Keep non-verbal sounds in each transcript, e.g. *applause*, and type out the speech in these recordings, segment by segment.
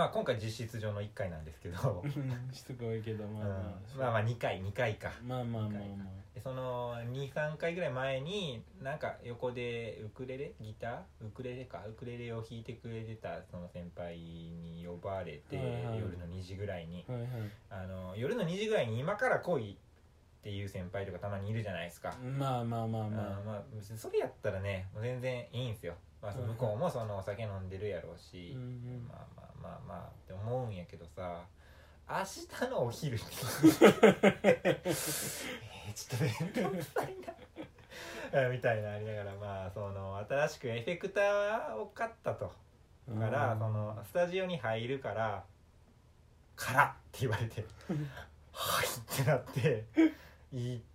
まあ今回実質上の1回なんですけど、うんしつこいけどまあまあ、うん。まあまあ2回2回か。まあまあまあまでその23回ぐらい前になんか横でウクレレ？ギター？ウクレレか。ウクレレを弾いてくれてたその先輩に呼ばれて、はいはい。夜の2時ぐらいに。あはいはい。あの夜の2時ぐらいに今から来いっていう先輩とかたまにいるじゃないですか、まあまあまあうんまあまあ別にそれやったらね全然いいんすよ、まあ、その向こうもそのお酒飲んでるやろうし、うんうん。まあまあまあまあって思うんやけどさ明日のお昼に。*laughs* えーちょっと面倒くさいな。*laughs* みたいなありながらまあその新しくエフェクターを買ったと。から、そのスタジオに入るから「から」って言われて「*laughs* はい」ってなって行って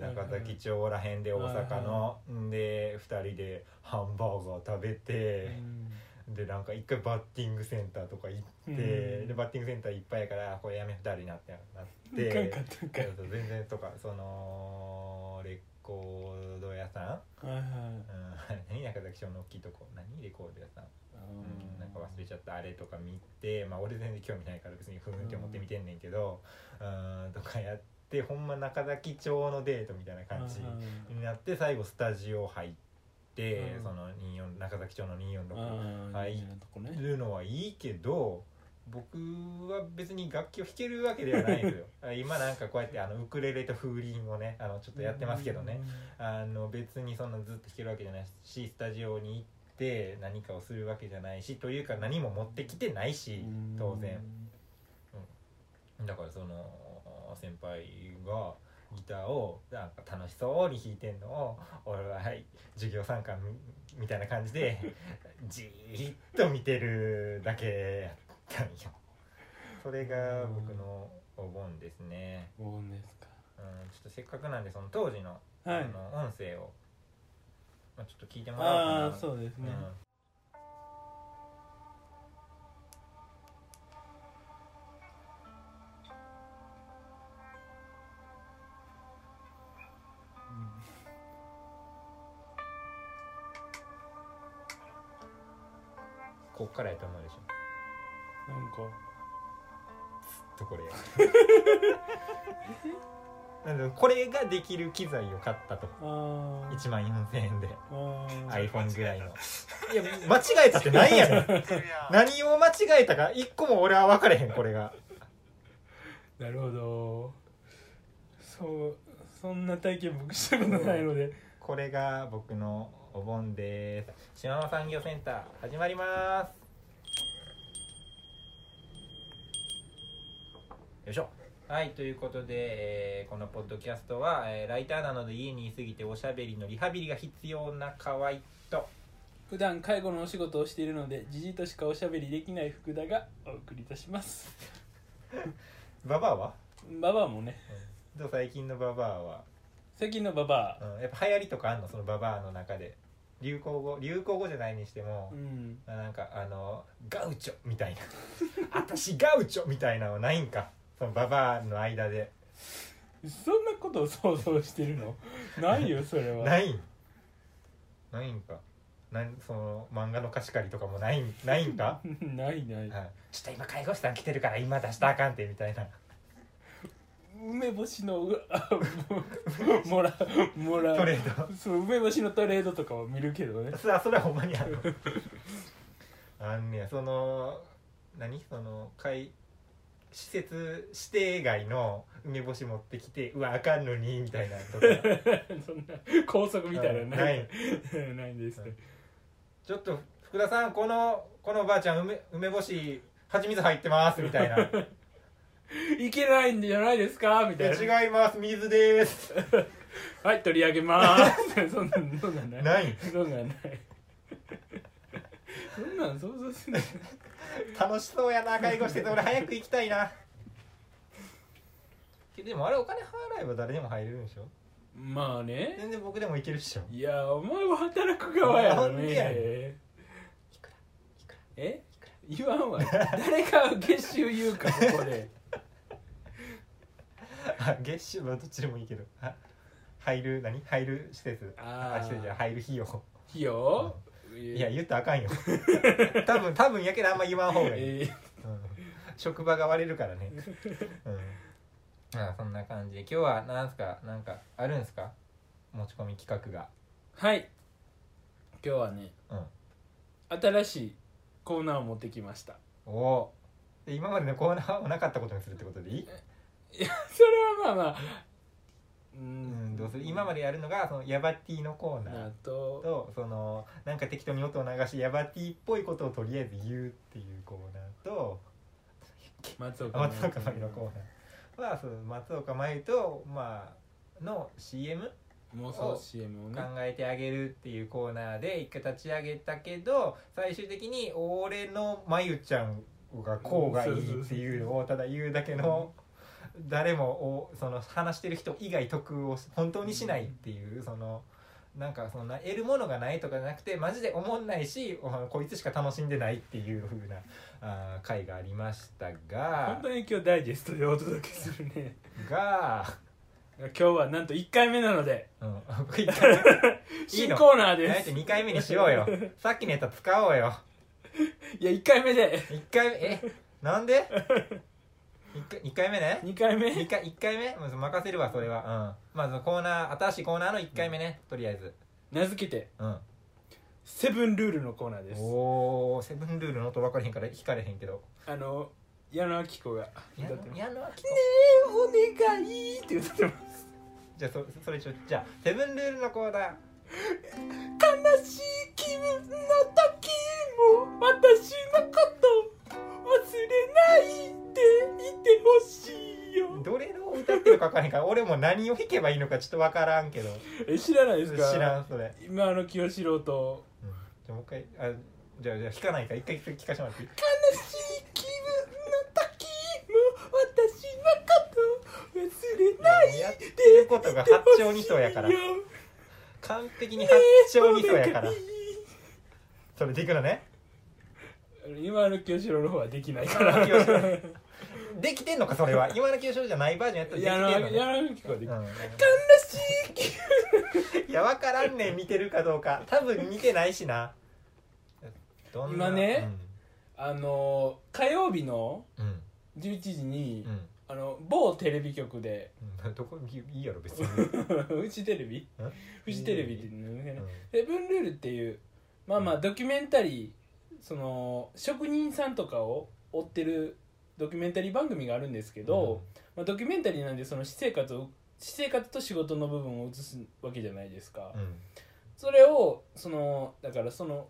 中崎町らへんで大阪のんで2人でハンバーガー食べてでなんか一回バッティングセンターとか行って、うん。でバッティングセンターいっぱいやからこれやめ2人になってなっうんて全然とかそのレコード屋さん、はいはい。うん、*laughs* 何中崎町の大きいとこ。何レコード屋さん。うん、なんか忘れちゃった。あれとか見てまあ俺全然興味ないから別にふーんって思って見てんねんけどうん。とかやってほんま中崎町のデートみたいな感じになって最後スタジオ入って、うん。その24中崎町の246ああはいいいなとこねるのはいいけど僕は別に楽器を弾けるわけではないんですよ。*laughs* あ今なんかこうやってあのウクレレと風鈴をねあのちょっとやってますけどね、あの別にそんなずっと弾けるわけじゃないしスタジオに行って何かをするわけじゃないしというか何も持ってきてないしうん。当然。だからその先輩がギターをなんか楽しそうに弾いてんのを俺ははい授業参観みみたいな感じでじーっと見てるだけやったんよ。それが僕のお盆ですね、お盆ですか。うん、ちょっとせっかくなんでその当時の,、はい。あの音声を、まあ、ちょっと聞いてもらおうかな。ああそうですねっからやと思うでしょなんか。とこれや。*laughs* なんでこれができる機材を買ったと。ああ1万4000円で。iPhone ぐらいの。*laughs* いや間違えたってないやねん。何を間違えたか一個も俺は分かれへんこれが。なるほど。そうそんな体験僕したことないので。これが僕のお盆です。島間産業センター始まりますよいしょ。はいということで、えーこのポッドキャストは、えーライターなので家にいすぎておしゃべりのリハビリが必要な河合と普段介護のお仕事をしているのでじじとしかおしゃべりできない福田がお送りいたします。*laughs* ババアは？ババアもね。どう最近のババアは、最近のババア。うん、やっぱ流行りとかあんの？そのババアの中で。流行語？流行語じゃないにしてもう、ん。なんかあのガウチョみたいな。*laughs* 私ガウチョみたいなのはないんかそのババアの間で。そんなことを想像してるの？ないよそれは。ないん？ないんか。なんその漫画の貸し借りとかもないん？ないんか、*laughs* ないない。はい、ちょっと今介護士さん来てるから今出したらあかんってみたいな。梅干しのうあももらもらトレード。そう梅干しのトレードとかは見るけどね。それはそれはほんまにある。あんねやその何？その介施設指定外の梅干し持ってきてうわあかんのにみたいなとか。*laughs* そんな高速みたいなのなない。い *laughs* ないんです。ねちょっと福田さんこのこのおばあちゃん梅梅干し蜂蜜入ってますみたいな。*laughs* いけないんじゃないですか？みたいな。違います。水です。はい取り上げます。そんなんそんなんない。ない。そんなんないそんなん想像すない楽しそうやな介護してて。俺早く行きたいな。でもあれお金払えば誰でも入れるんでしょ？まあね。全然僕でも行けるっしょ。いやお前は働く側やろね。ねいくら？いくら？え？言わんわ。誰が月収言うかここで。*laughs* あ月収はどっちでもいいけど。あ入る何？入る施設。あー。施設じゃ入る費用。費用？いいや言ったらあかんよ。*laughs* 多分多分やけどあんま言わん方がいい、えうん。職場が割れるからね。うん。まあそんな感じで。今日はなんすか？なんかあるんすか？持ち込み企画が。ーはい。今日はねうん。新しいコーナーを持ってきました。おお。で今までのコーナーをなかったことにするってことでいい？いやそれはまあまあううんどうする？今までやるのがそのヤバティのコーナーあととそのなんか適当に音を流しヤバティっぽいことをとりあえず言うっていうコーナーと松岡松岡真優のコーナーはその松岡真優とまあの CM を考ね。えてあげるっていうコーナーで一回立ち上げたけど最終的に俺のまゆちゃんがこうがいいっていうのをただ言うだけの誰もおその話してる人以外得を本当にしないっていうそのなんかそんな得るものがないとかじゃなくてマジで思んないしおこいつしか楽しんでないっていう風なあー回がありましたが本当に今日ダイジェストでお届けするね。が、今日はなんと1回目なので。うん、*laughs* 新コーナーあえてです2回目にしようよ。さっきのやつは使おうよ。いや1回目で。一回目え？なんで？一回一回目ね。2回目？一回一回目？まず任せるわそれは。うん。まずコーナー新しいコーナーの1回目ねとりあえず。名付けてうん。セブンルールのコーナーです。おおセブンルールの音分からへんから弾かれへんけど。あの矢野明子がや歌ってます。やのあきこお願いって歌ってます。じゃあそそれちょじゃあセブンルールのコーナー。悲しい気分の時も私のこと忘れないでいてほしいよ。どれの歌ってるか分からへんから俺も何を弾けばいいのかちょっと分からんけど。え知らないですか？知らんそれ、今の清志郎と。うん、じゃあもう一回あじゃあじゃあ弾かないか？ら一回聞かせてもらっていい？悲しい気分の時も私のこと忘れないやってることが八丁二刀やから。完璧に八丁二刀やから。それでいくのね今の清志郎の方はできないから。*laughs* できてんのかそれは。今の清志郎じゃないバージョンやったらできてんのね。矢野明子はでき悲しい。いや分からんねん似てるかどうか。多分似てないしな。な今ねあの火曜日のうん。うん11時に、うん。あの某テレビ局で。うん。どこいいやろ別に、*laughs* フジテレビ。うん？フジテレビっていうのセブンルールっていうまあまあドキュメンタリーその職人さんとかを追ってるドキュメンタリー番組があるんですけど、まあ、ドキュメンタリーなんでその私生活を私生活と仕事の部分を映すわけじゃないですか、うん。それをそのだからその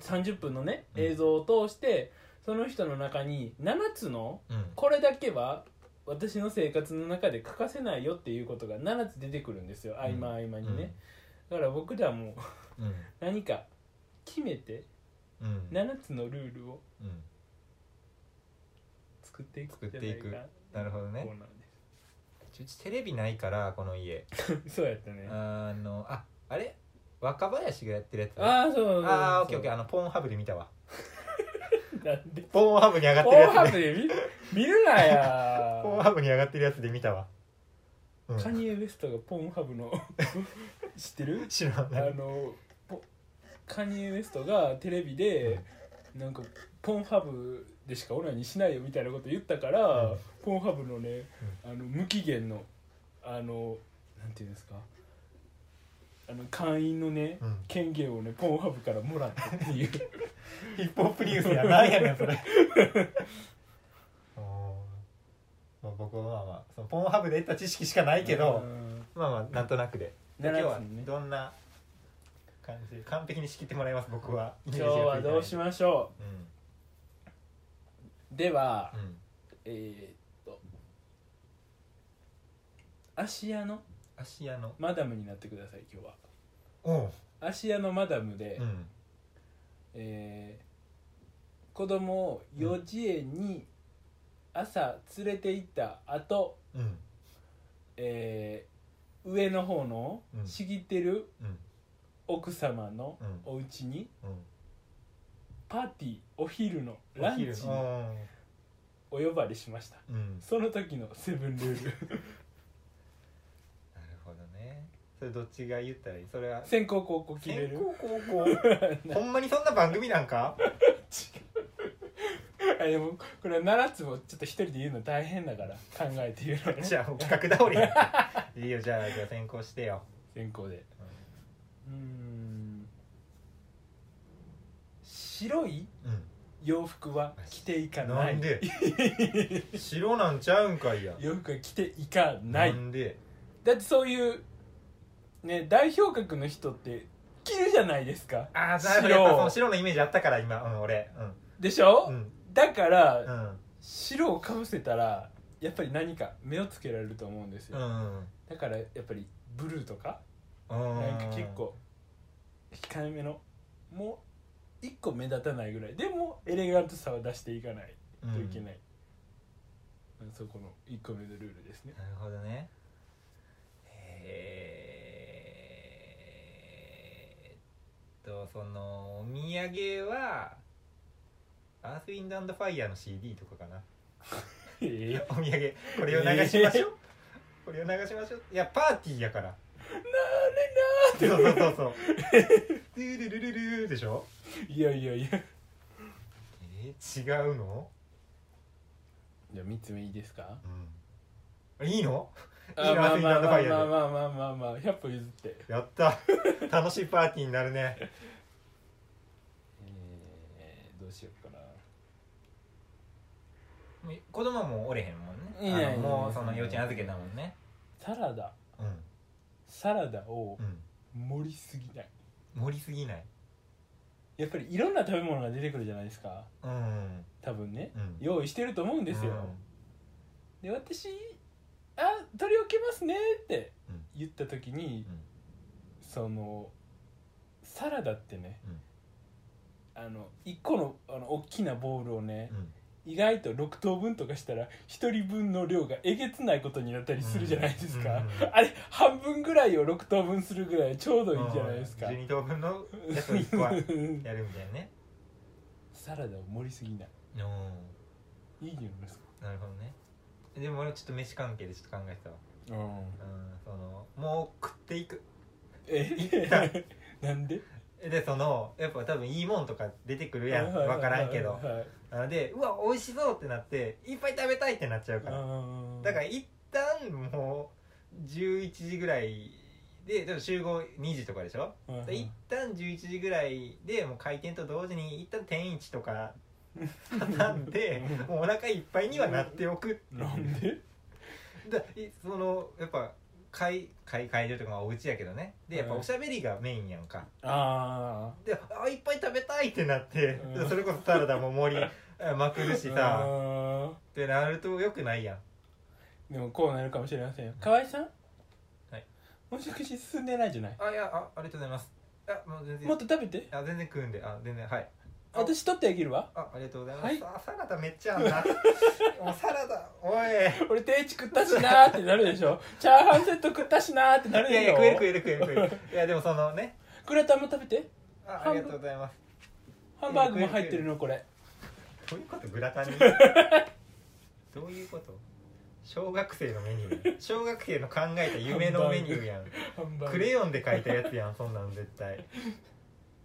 30分のねうん。映像を通して、その人の中に7つのうん。これだけは私の生活の中で欠かせないよっていうことが7つ出てくるんですよ。合間合間にね、だから僕らもうん。*laughs* 何か決めてうん。7つのルールをうん。作っていく作っていく。んじゃないか。なるほどね。コーナーうちテレビないからこの家。*laughs* そうやったね。あのああれ？若林がやってるやつ？ああそうそうそうあーオッケーオッケー。あのポーンハブで見たわ。*laughs* なんで？ポーンハブに上がっポてるやーハつでブで見？見るなや。*laughs* ポーンハブに上がってるやつで見たわ、うん。カニエ・ウエストがポーンハブの知ってる？知らんあのポカニエ・ウエストがテレビで、なんかポンハブでしかオナニーしないよみたいなこと言ったから、うんポンハブのね、あの無期限のあのなんていうんですかあの会員のね、うん。権限をねポンハブからもらったっていう。*laughs* ヒップホップニュースやなんやねんそれ。*laughs* まあ僕はまあまあそのポンハブで得た知識しかないけど、うん。まあまあなんとなくで。で7今日はどんな感じで完璧に仕切ってもらいます僕は。今日はどうしましょう。んうでは、うん。えーっと芦屋の？芦屋の。マダムになってください今日は。芦屋のマダムで、うん。えー子供を幼稚園に朝連れて行った後、うん。えー上の方のうん。仕切ってるうん奥様のうん。お家にうん。パーティーお昼のランチにお呼ばれしました。うん。その時のセブンルール。*laughs* なるほどね。そそれどっちが言ったらいい？それは先行高校決める？先行高校ほんまにそんな番組なんか？*laughs* あでもこれは7つもちょっと一人で言うの大変だから考えて言うのね。じゃあ企画倒れや。んいいよじゃあじゃあ先行してよ。先行で。うーん白いうん洋服は着ていかなないんで？白なんちゃうんかいや。洋服は着ていかない。なんで？だってそういうね代表格の人って着るじゃないですか。ああだからやっぱその白のイメージあったから今。うん俺。でしょ、うん。うんだから、うん。白をかぶせたらやっぱり何か目をつけられると思うんですよ、うん。だからやっぱりブルーとか？うん。なんか結構控えめの？もう一個目立たないぐらい。でもエレガントさを出していかない。うん。といけない、そこの一個目のルールですね。なるほどね。えーっとそのお土産はアースウィンドアンドファイヤーの CD とかかな。*laughs* ええお土産。これを流しましょう、これを流しましょう。いやパーティーやから *laughs* そうそうそうそう。そうルルルルルルでしょいやいやいやえー、違うの、じゃあ3つ目いいですか？うん、いいの？いいあまあまあまあまあまあまあまあまあ100歩譲って。やった。楽しいパーティーになるね。えー、どうしようかな。子供もおれへんもんね。もうその幼稚園預けたもんね。サラダ。うん。サラダをうん盛りすぎない。盛りすぎない。やっぱりいろんな食べ物が出てくるじゃないですか。うん。多分ね。うん。用意してると思うんですよ、うん。で私「あ取り置けますね」ってうん。言った時にうん。そのサラダってねうん。あの1個のあの大きなボウルをねうん意外と6等分とかしたら1人分の量がえげつないことになったりするじゃないですか、うんうんあれ半分ぐらいを6等分するぐらいちょうどいいじゃないですか、12等分のやつを1個はやるみたいなね。サラダを盛りすぎない。うん。いいじゃないですか？なるほどね。でも俺ちょっと飯関係でちょっと考えてたわ。うんうんそのもう食っていく。え？*laughs* なんで？でそのやっぱ多分いいもんとか出てくるやん。分からんけどはいはい。はいあのでうわ美味しそうってなっていっぱい食べたいってなっちゃうから。はいだから一旦もう11時ぐらいででも集合2時とかでしょ？うんうん。で一旦11時ぐらいでもう開店と同時に一旦天一とか挟ん。でもうお腹いっぱいにはなっておくなんで？だいそのやっぱ会会会場とかまあお家やけどね。でやっぱうん。おしゃべりがメインやんか。あであいっぱい食べたいってなって。うん。それこそサラダも盛りあ *laughs* まくるあしさ。あってなるとよくないやん。ーでもこうなるかもしれませんよ。河合さん？はい。お食事進んでないじゃない？あいやあありがとうございます。あもう全然。もっと食べて。あ全然食うんで。あ全然はい。あ私取ってあげるわ。あありがとうございます、はい。あサラダめっちゃあんな。*laughs* もうサラダおい。俺定置食ったしなーってなるでしょ。チャーハンセット食ったしなーってなるいでしょ。やいや食える食える食える食える。いやでもそのね。グラタンも食べて。あありがとうございます。ハンバーグも入ってるのこれ。どういうことグラタンに？*laughs* どういうこと？小学生のメニュー。小学生の考えた夢のメニューやん。クレヨンで描いたやつやんそんなん絶対。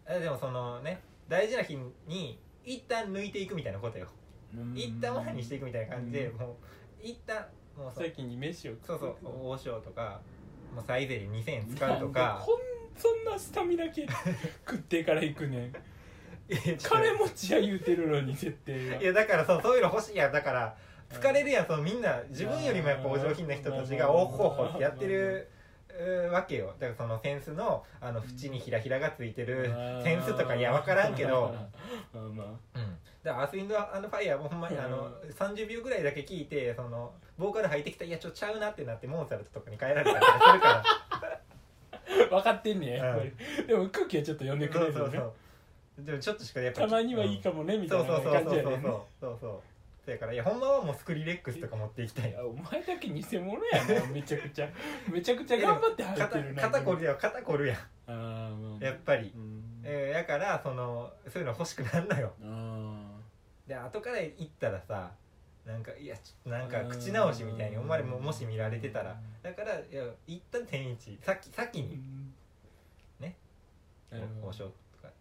えでもそのね大事な日に一旦抜いていくみたいなことよ。うん。一旦前にしていくみたいな感じでうん。もう一旦もうそ先に飯をそうそう王将とかもうサイゼリー2000円使うとか。*laughs* でこんそんなスタミナ系 *laughs* 食ってから行くねん。金持ちや言うてるのに設定がいやだからそうそういうの欲しいやん。だから疲れるやんそのみんな。自分よりもやっぱお上品な人たちがおっほっほってやってるわけよ。だからそのセンスのあの縁にひらひらがついてるセンスとかいや分からんけど。*laughs* まあまうん。だからアースウィンドアンドファイヤーもほんまにあの30秒ぐらいだけ聞いてそのボーカル入ってきたいやちょっとちゃうなってなってモーツァルトとかに変えられたりするから。*laughs* あ分かってんねややっぱり。でも空気はちょっと読んでくれるよね。そうそうそう。でもちょっとしかやっぱたまにはいいかもねみたそいうなそうそうそう感じやねそうそうそうそうだからいやほんまはもうスクリレックスとか持っていきたいいやお前だけ偽物やな。*laughs* めちゃくちゃめちゃくちゃ頑張って入ってるな肩肩こるやん肩こるやん。ああまあ。やっぱり、うん。えー、やからそのそういうの欲しくなるのよ。あで後から行ったらさなんかいやちょなんか口直しみたいに思われももし見られてたら。だからいや一旦天一。先先に。ね？なるほど。おしょとか。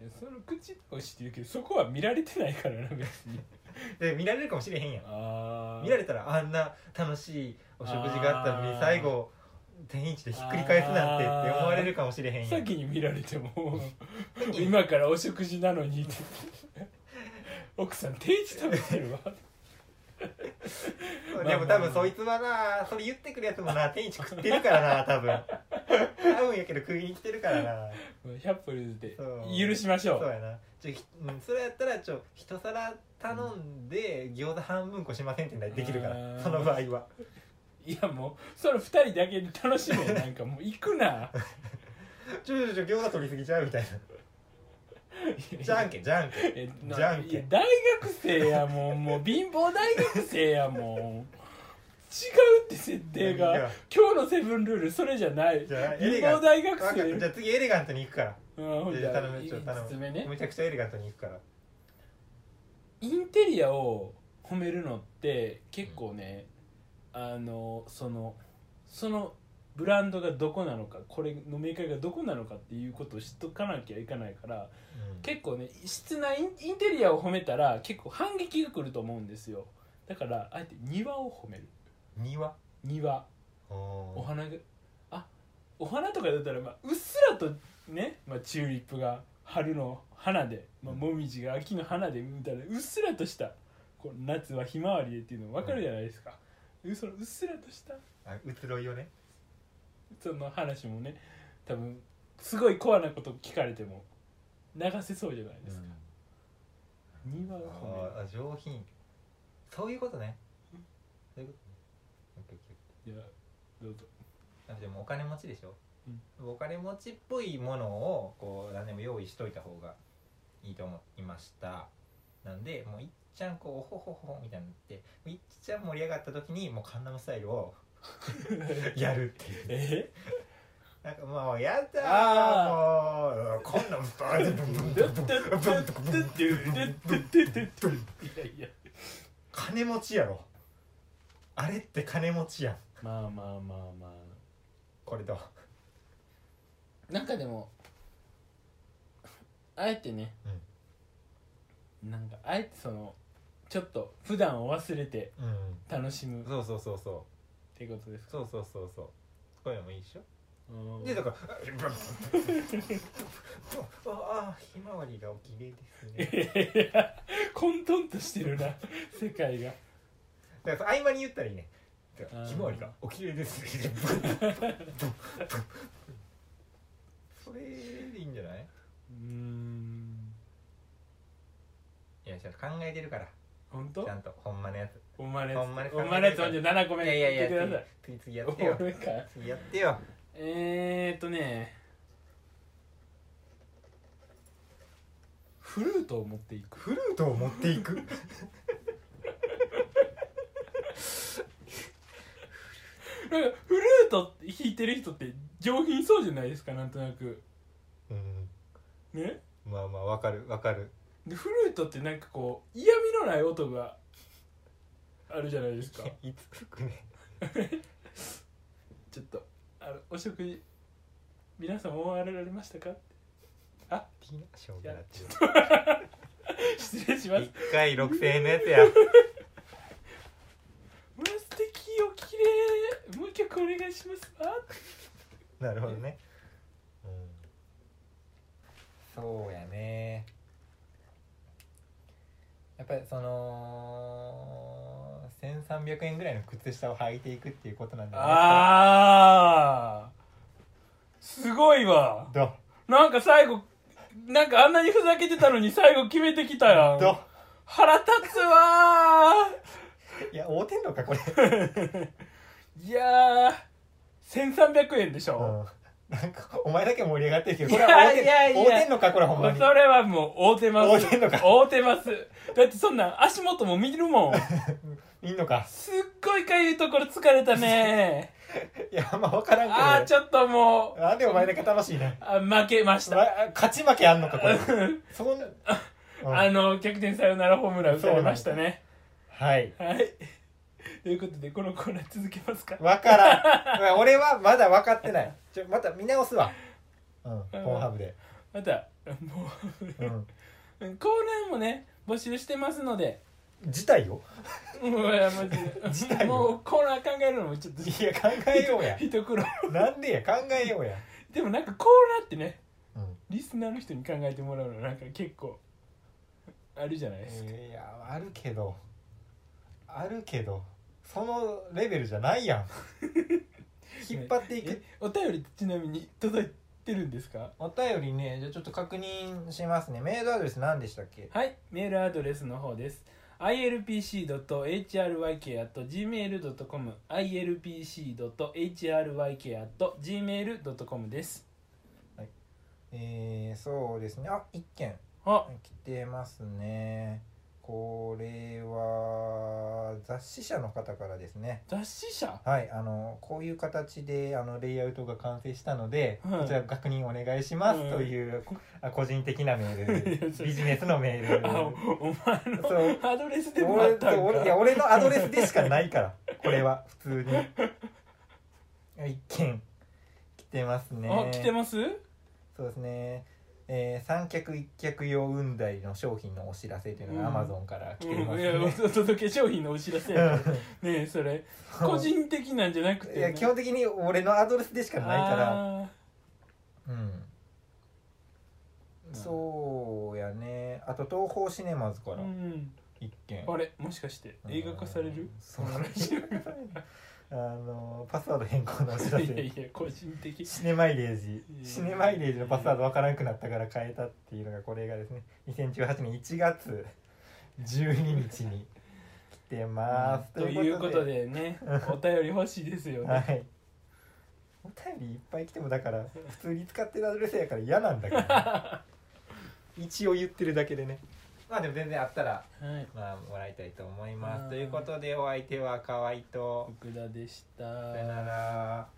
いやその口直しって言うけどそこは見られてないからな別に *laughs* で見られるかもしれへんやん。あ見られたらあんな楽しいお食事があったのに最後天一でひっくり返すなんてって思われるかもしれへんやん。先に見られても今からお食事なのにって。奥さん定時食べてるわ。*laughs* でも多分そいつはなそれ言ってくるやつもな天一食ってるからな多分。多分やけど食いに来てるからな。100歩譲って許しましょそうやな。ちょひうんそれやったらちょ一皿頼んで餃子半分こしませんってなできるかあーらその場合は。いやもうその2人だけで楽しめ *laughs* なんかもう行くな。ちょちょちょ餃子取りすぎちゃうみたいな。じゃんけんじゃんけん。えなじゃんけん。大学生やもん。もう貧乏大学生やもん。違うって設定が。今日のセブンルールそれじゃない。じゃあエ貧レガン乏大学わかった。じ生ゃあ次エレガントに行くから。うんほんじゃあ頼むちょっと頼5つ目ね。むめちゃくちゃエレガントに行くからインテリアを褒めるのって結構ね、あのそのそのブランドがどこなのかこれのメーカーがどこなのかっていうことを知っとかなきゃいけないから結構ね室内インインテリアを褒めたら結構反撃が来ると思うんですよ。だからあえて庭を褒める。庭？庭。おお花があお花とかだったら、まあ、うっすらとね、まあ、チューリップが春の花で、まあ、もみじが秋の花でみたいなうっすらとしたこう夏はひまわりでっていうの分かるじゃないですか、うそのうっすらとしたあ移ろいをね。その話もね多分すごいコアなこと聞かれても流せそうじゃないですか、庭を褒めるああ上品。そういうことね。そういうことね。いやどうぞ。あでもお金持ちでしょ、お金持ちっぽいものをこう何でも用意しといた方がいいと思いました。なんでもういっちゃんこうおほほほみたいになっていっちゃん盛り上がった時にもうカンナムスタイルを *laughs* やるっていう。え？なんかもうやだあー。もうカンナムスタイルブンブンドブンッドッドッドッドッドッドッドッドッいやいや金持ちやろあれって金持ちやんまあまあまあまあこれとなんかでもあえてね、なんかあえてそのちょっと普段を忘れてうん。楽しむ。っそうそうそうそう。ていうことですか？そうそうそうそう。こういうのもいいでしょ？うん。でだからああひまわりがお綺麗ですねいや混沌としてるな世界がだから合間に言ったらいいねだからあーひまわりがお綺麗ですねそれでいいんじゃない？うーん。いやちょっと考えてるから。本当？ちゃんと。ほんまのやつ。お前のやほんまのやつほんじゃ7個目いやいやいや次次やってよ。次やってよ。えーっとね。フルートを持っていく。フルートを持っていく。*laughs* フルート弾いてる人って上品そうじゃないですかなんとなく。うん。ね？まあまあわかるわかる。でフルートってなんかこう嫌味のない音があるじゃないですか。*laughs* いつ吹くね。*laughs* ちょっとあのお食事皆さん思われられましたか？あティーナショーいやがちょっと失礼します。一回6000円のやつや。*laughs* うわ素敵よ綺麗。もう一曲お願いします。わなるほどね。うん。そうやね。やっぱりその1300円ぐらいの靴下を履いていくっていうことなんじゃないああすごいわ。ですかなんか最後なんかあんなにふざけてたのに最後決めてきたやん。どど腹立つわいや合うてんのかこれ、ー *laughs* いやー1300円でしうょ、ん、なんかお前だけ盛り上がってるけどいこれは合うてんやいや。いやのかこれほんまに。それはもう合うてます。合うてんのか。合うてます。だってそんなん足元も見るもん。*laughs* いいのか。すっごいかゆいところ疲れたね。*laughs* いやまあ分からんけど、あーちょっともう。なんでお前だけ楽しいねあ負けました。ま勝ち負けあんのかこれ。そんな、うん。あの逆転サヨナラホームラン打たれましたね。はい。はいということでこのコーナー続けますか？わからん。*laughs* 俺はまだ分かってない。ちょまた見直すわ。うんポーンハブで。またもうん。うコーナーもね募集してますので。自体よもういやマジで。もうコーナー考えるのもちょっといや考えようや。一苦労。なんでや？考えようや。でもなんかコーナーってねうん。リスナーの人に考えてもらうのなんか結構あるじゃないですか、いやあるけど。あるけどそのレベルじゃないやん。*laughs* 引っ張っていく。えお便りちなみに届いてるんですか？お便りねじゃあちょっと確認しますね。メールアドレス何でしたっけ？はいメールアドレスの方です。Ilpc.hryk.gmail.com ilpc.hryk.gmail.com です。えー、そうですね。あ一件あ。来てますねこれは雑誌社の方からですね。雑誌社？はいあのこういう形であのレイアウトが完成したので、はい。こちら確認お願いします、うん。というあ個人的なメール。*laughs* ビジネスのメール。あおお前そう。のアドレスでもあ俺ったんいや俺のアドレスでしかないからこれは普通に。*laughs* 一件来てますね。あ来てます？そうですね、えー三脚一脚用雲台の商品のお知らせというのがうん。アマゾンから来ていますうん。いやおね、届け商品のお知らせ。*laughs* ねえそれ個人的なんじゃなくて。いや基本的に俺のアドレスでしかないから。あうん。そうやね。あと東宝シネマズかーらうん。一件あれもしかして映画化される？そうこの話あのパスワード変更のお知らせ。いやいや個人的。シネマイレージ。シネマイレージのパスワードわからなくなったから変えたっていうのがこれがですね2018年1月12日に来てます、ということでねお便り欲しいですよね。はい。お便りいっぱい来てもだから普通に使ってるアドレスやから嫌なんだから *laughs* 一応言ってるだけでねまあでも全然あったらはい。まあもらいたいと思いまうんすということでお相手は河合と福田でした。さよなら